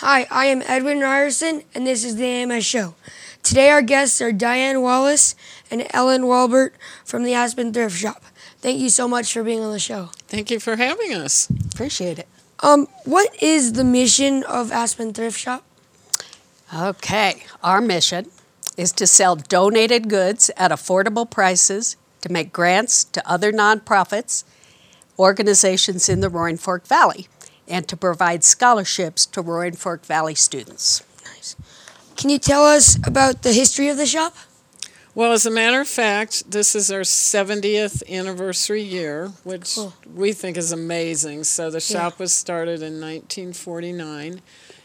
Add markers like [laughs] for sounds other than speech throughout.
Hi, I am Edwin Ryerson, and this is the AMS Show. Today, our guests are Diane Wallace and Ellen Walbert from the Aspen Thrift Shop. Thank you so much for being on the show. Thank you for having us. Appreciate it. Um, what is the mission of Aspen Thrift Shop? Okay, our mission is to sell donated goods at affordable prices to make grants to other nonprofits, organizations in the Roaring Fork Valley, and to provide scholarships to Roaring Fork Valley students. Nice. Can you tell us about the history of the shop? Well, as a matter of fact, this is our 70th anniversary year, which Cool. we think is amazing. So the shop was started in 1949,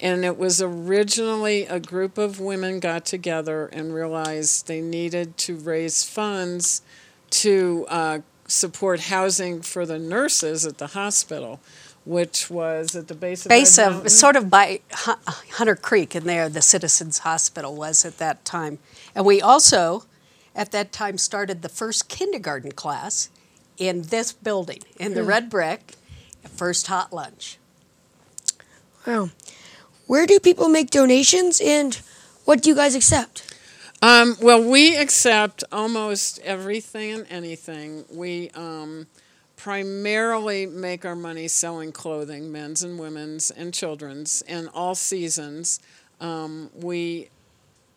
and it was originally a group of women got together and realized they needed to raise funds to uh, support housing for the nurses at the hospital, which was at the base of Base Red of Mountain. sort of by Hunter Creek, and there the Citizens Hospital was at that time. And we also, at that time, started the first kindergarten class in this building, in the red brick, first hot lunch. Wow. Where do people make donations, and what do you guys accept? Um, well, we accept almost everything and anything. We um, primarily make our money selling clothing, men's and women's and children's, in all seasons. Um, we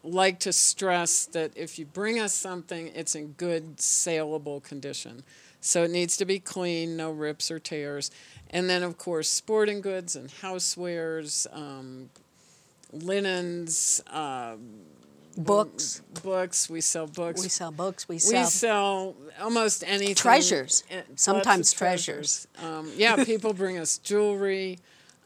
like to stress that if you bring us something, it's in good, saleable condition. So it needs to be clean, no rips or tears. And then, of course, sporting goods and housewares, um, linens, uh, Books. books. We sell books. We sell books. We We sell. sell almost anything. Treasures. lots Sometimes treasures. Um, yeah, people bring us jewelry,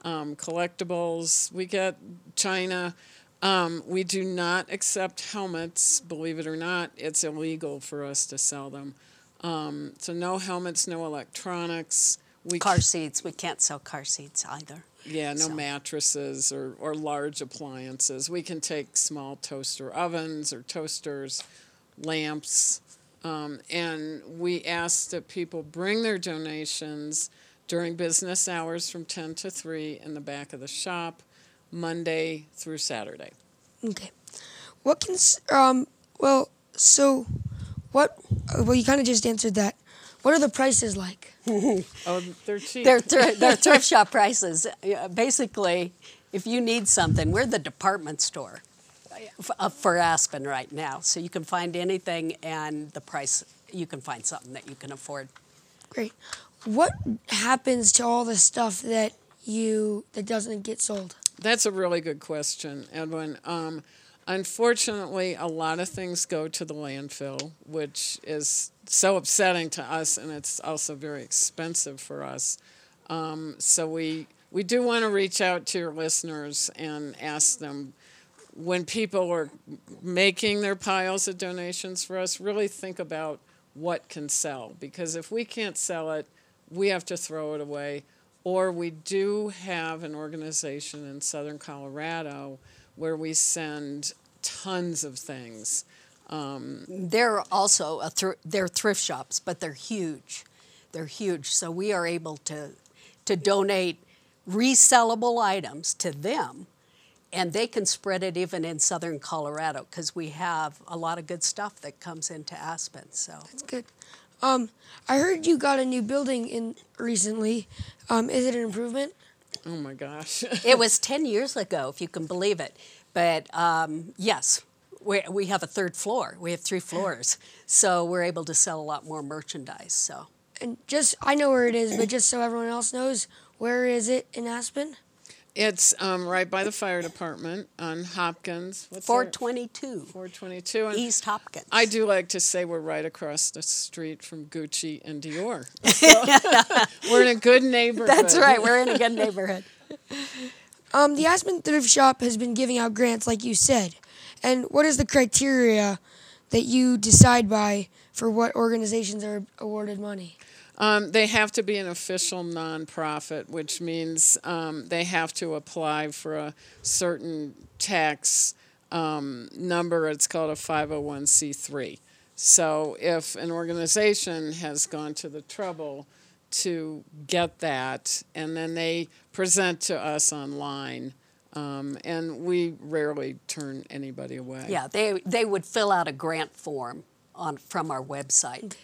um, collectibles. We get china. Um, we do not accept helmets. Believe it or not, it's illegal for us to sell them. Um, so no helmets, no electronics. We car seats. We can't sell car seats either. yeah, no So- mattresses or, or large appliances. We can take small toaster ovens or toasters, lamps, um, and we ask that people bring their donations during business hours from 10 to 3 in the back of the shop, Monday through Saturday. Okay. What can um well so what uh, well you kind of just answered that. What are the prices like? [laughs] Oh, they're cheap. They're, thr- they're thrift shop prices. Basically, if you need something, we're the department store uh, for Aspen right now. So you can find anything and the price, you can find something that you can afford. Great. What happens to all the stuff that you that doesn't get sold? That's a really good question, Edwin. Um, unfortunately, a lot of things go to the landfill, which is so upsetting to us, and it's also very expensive for us. Um, so we we do want to reach out to your listeners and ask them when people are making their piles of donations for us, really think about what can sell. Because if we can't sell it, we have to throw it away. Or we do have an organization in southern Colorado where we send tons of things. They're also a thr- they're thrift shops, but they're huge. They're huge. So we are able to to donate resellable items to them, and they can spread it even in southern Colorado because we have a lot of good stuff that comes into Aspen. So That's good. Um, I heard you got a new building in recently. Um, is it an improvement? Oh my gosh. [laughs] it was ten years ago, if you can believe it. But um, yes, we we have a third floor. We have three floors, so we're able to sell a lot more merchandise. So. And just I know where it is, but just so everyone else knows, where is it in Aspen? it's um, right by the fire department on Hopkins. What's their- 422 422. And East Hopkins. I do like to say we're right across the street from Gucci and Dior. [laughs] So we're in a good neighborhood. That's right. We're in a good neighborhood. Um, the Aspen Thrift Shop has been giving out grants, like you said. And what is the criteria that you decide by for what organizations are awarded money? Um, they have to be an official nonprofit, which means um, they have to apply for a certain tax um, number. It's called a 501c3. So if an organization has gone to the trouble to get that, and then they present to us online Um, and we rarely turn anybody away. Yeah, they they would fill out a grant form on from our website.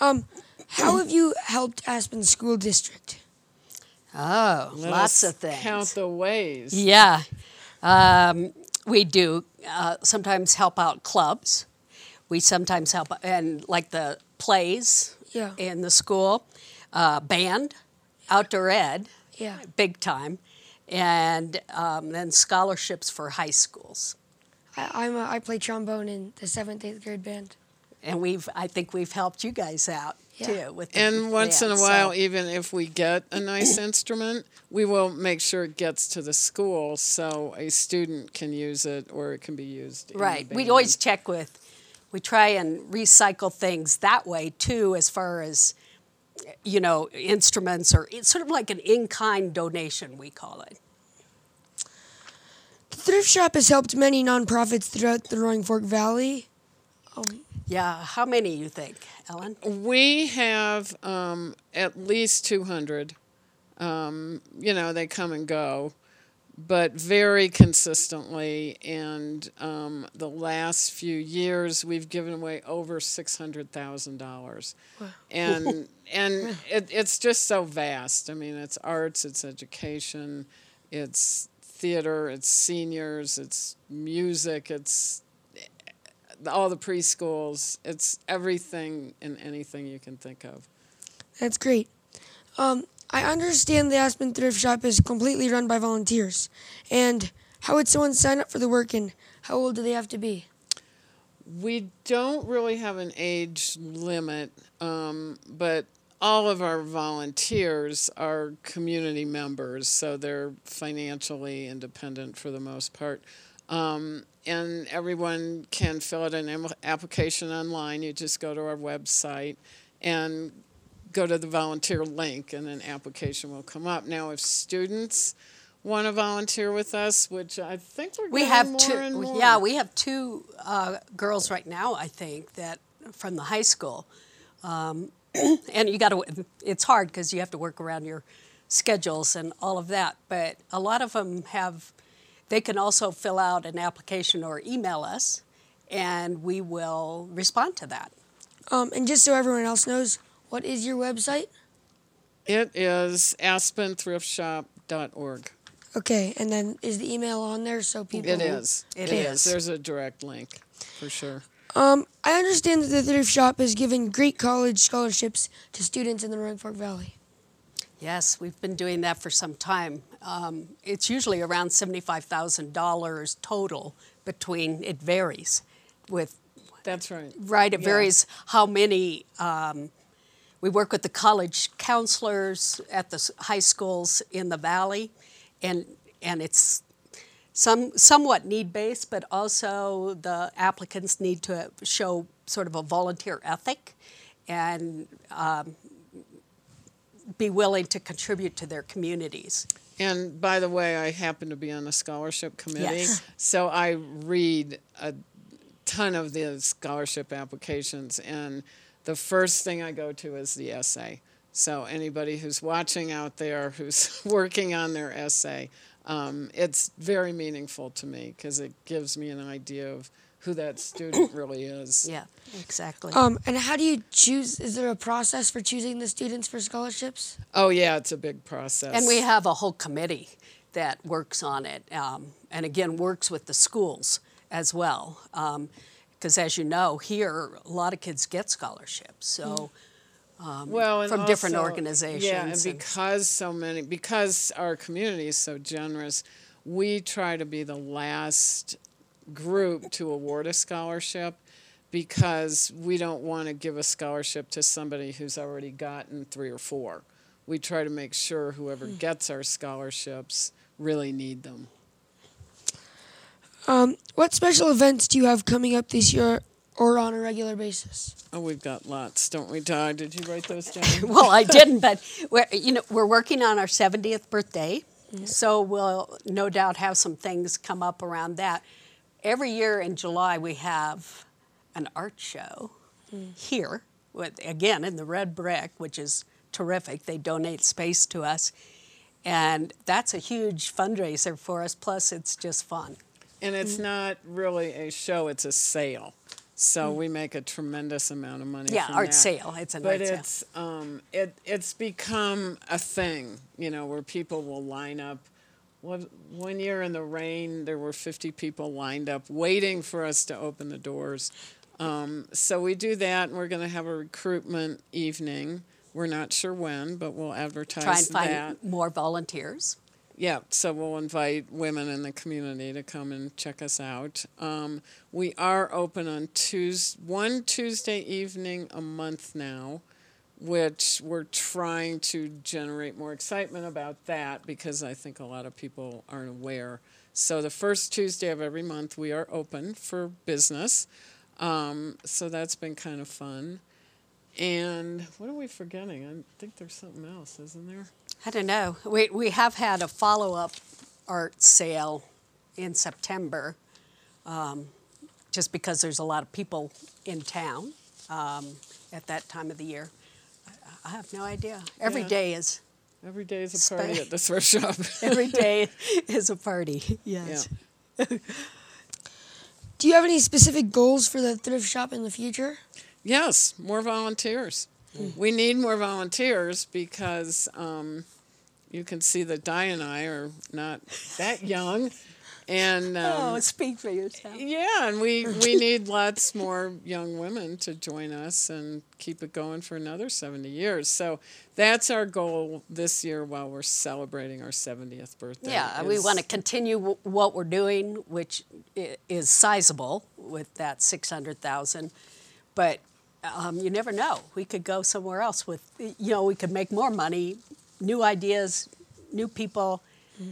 Um, how have you helped Aspen School District? Oh, Let lots us of things. Count the ways. Yeah, um, we do uh, sometimes help out clubs. We sometimes help and like the plays Yeah. in the school, uh, band, outdoor ed, Yeah. big time, and um, then scholarships for high schools. I, I'm a, I play trombone in the seventh, eighth grade band. And we've I think we've helped you guys out Yeah. too with the And once in a while, so- even if we get a nice [clears throat] instrument, we will make sure it gets to the school so a student can use it or it can be used. in the Right. We band. always check with, we try and recycle things that way too, as far as, you know, instruments or it's sort of like an in kind donation, we call it. The thrift shop has helped many nonprofits throughout the Roaring Fork Valley. Yeah. How many you think, Ellen? We have um, at least 200. Um, you know, they come and go, but very consistently. And um, the last few years, we've given away over $600,000. And, [laughs] and it, it's just so vast. I mean, it's arts, it's education, it's theater, it's seniors, it's music, it's all the preschools. It's everything and anything you can think of. That's great. Um, I understand the Aspen Thrift Shop is completely run by volunteers. And how would someone sign up for the work and how old do they have to be? We don't really have an age limit, um, but all of our volunteers are community members, so they're financially independent for the most part. Um, and everyone can fill out an application online. You just go to our website and go to the volunteer link, and an application will come up. Now, if students want to volunteer with us, which I think we're We getting have more two. and more. Yeah, we have two uh, girls right now. I think that from the high school, um, [clears throat] and you got to. It's hard because you have to work around your schedules and all of that. But a lot of them have. They can also fill out an application or email us, and we will respond to that. Um, and just so everyone else knows, what is your website? It is aspenthriftshop.org. Okay, and then is the email on there so people? It is. It It is. is. There's a direct link for sure. Um, I understand that the thrift shop is giving great college scholarships to students in the Roaring Fork Valley. Yes, we've been doing that for some time. Um, it's usually around seventy-five thousand dollars total between. It varies with That's right. right. It Yeah. varies how many. Um, we work with the college counselors at the high schools in the valley, and and it's some somewhat need based, but also the applicants need to show sort of a volunteer ethic, and um, be willing to contribute to their communities. And by the way, I happen to be on the scholarship committee, Yes. so I read a ton of the scholarship applications, and the first thing I go to is the essay. So anybody who's watching out there who's [laughs] working on their essay, um, it's very meaningful to me because it gives me an idea of who that student [coughs] really is. Yeah, exactly. Um, and how do you choose? Is there a process for choosing the students for scholarships? Oh yeah, it's a big process. And we have a whole committee that works on it, um, and again works with the schools as well. Because as you know, here a lot of kids get scholarships, so mm. um, well, and from different organizations Yeah, and and- because so many, because our community is so generous, we try to be the last group to award a scholarship because we don't want to give a scholarship to somebody who's already gotten three or four. We try to make sure whoever hmm. gets our scholarships really need them. Um, what special events do you have coming up this year or on a regular basis? Oh, we've got lots, don't we, Todd? Did you write those down? [laughs] well, I didn't, [laughs] but we're, you know we're working on our 70th birthday, so we'll no doubt have some things come up around that. Every year in July we have an art show here, with, again in the Red Brick, which is terrific. They donate space to us, And that's a huge fundraiser for us. Plus, it's just fun. And it's not really a show; it's a sale. So we make a tremendous amount of money. Yeah, from art that. sale. It's an but art sale. it's um, it it's become a thing, you know, where people will line up. What one year in the rain, there were 50 people lined up waiting for us to open the doors. Um, so we do that, and we're going to have a recruitment evening. We're not sure when, but we'll advertise Try and find that. more volunteers. Yeah, so we'll invite women in the community to come and check us out. Um, we are open on Tues one Tuesday evening a month now, which we're trying to generate more excitement about that because I think a lot of people aren't aware. So the first Tuesday of every month we are open for business. Um, so that's been kind of fun. And what are we forgetting? I think there's something else, isn't there? I don't know. We, we have had a follow up art sale in September um, just because there's a lot of people in town um, at that time of the year. I, I have no idea. Every Yeah. day is Every day is a party Spa- at the thrift shop. every day [laughs] is a party. yeah. Yes. [laughs] Do you have any specific goals for the thrift shop in the future? Yes, more volunteers. We need more volunteers because um, you can see that Di and I are not that [laughs] young, and um, oh, [laughs] speak for yourself. yeah, and we [laughs] we need lots more young women to join us and keep it going for another seventy years. So that's our goal this year while we're celebrating our seventieth birthday. Yeah, we want to continue w- what we're doing, which is sizable with that 600,000. But um, you never know. We could go somewhere else with, you know, we could make more money, new ideas, new people,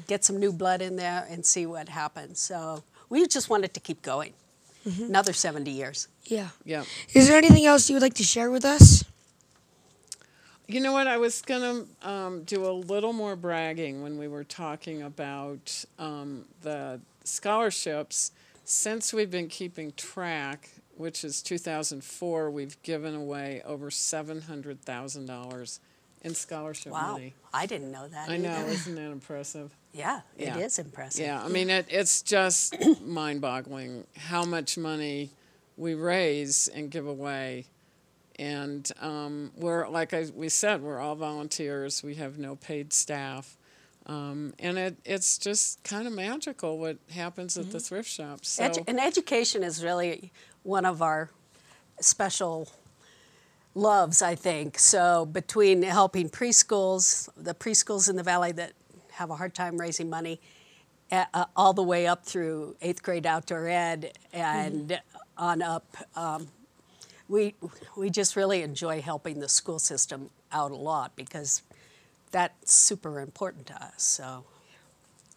get some new blood in there and see what happens. So we just wanted to keep going. Another 70 years. Yeah. Yeah. Is there anything else you would like to share with us? You know what? I was going to um, do a little more bragging when we were talking about um, the scholarships. Since we've been keeping track, which is 2004, we've given away over $700,000 in scholarship Wow. money. I didn't know that. I know, either. isn't that impressive? Yeah, [laughs] Yeah. it is impressive. Yeah, I mean, it, it's just [clears throat] mind boggling how much money we raise and give away. And um, we're, like I, we said, we're all volunteers, we have no paid staff. Um, and it, it's just kind of magical what happens at the thrift shops. So, Edu- and education is really one of our special loves, I think. So between helping preschools, the preschools in the valley that have a hard time raising money, uh, all the way up through eighth grade outdoor ed and on up, um, we we just really enjoy helping the school system out a lot because that's super important to us. So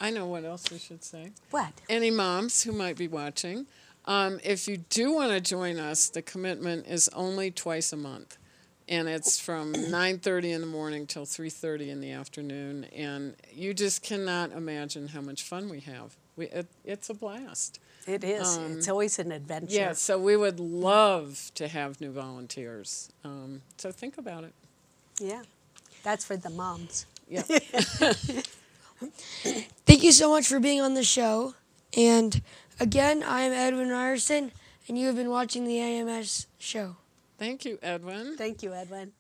I know what else we should say. what? any moms who might be watching, um, if you do want to join us, the commitment is only twice a month, and it's from [coughs] 9:30 in the morning till 3:30 in the afternoon, and you just cannot imagine how much fun we have. We, it, it's a blast. It is. it's always an adventure. Yeah, so we would love to have new volunteers. Um, so think about it. Yeah, that's for the moms. Yeah. [laughs] Thank you so much for being on the show. And again, I am Edwin Ryerson, and you have been watching the AMS show. Thank you, Edwin. Thank you, Edwin.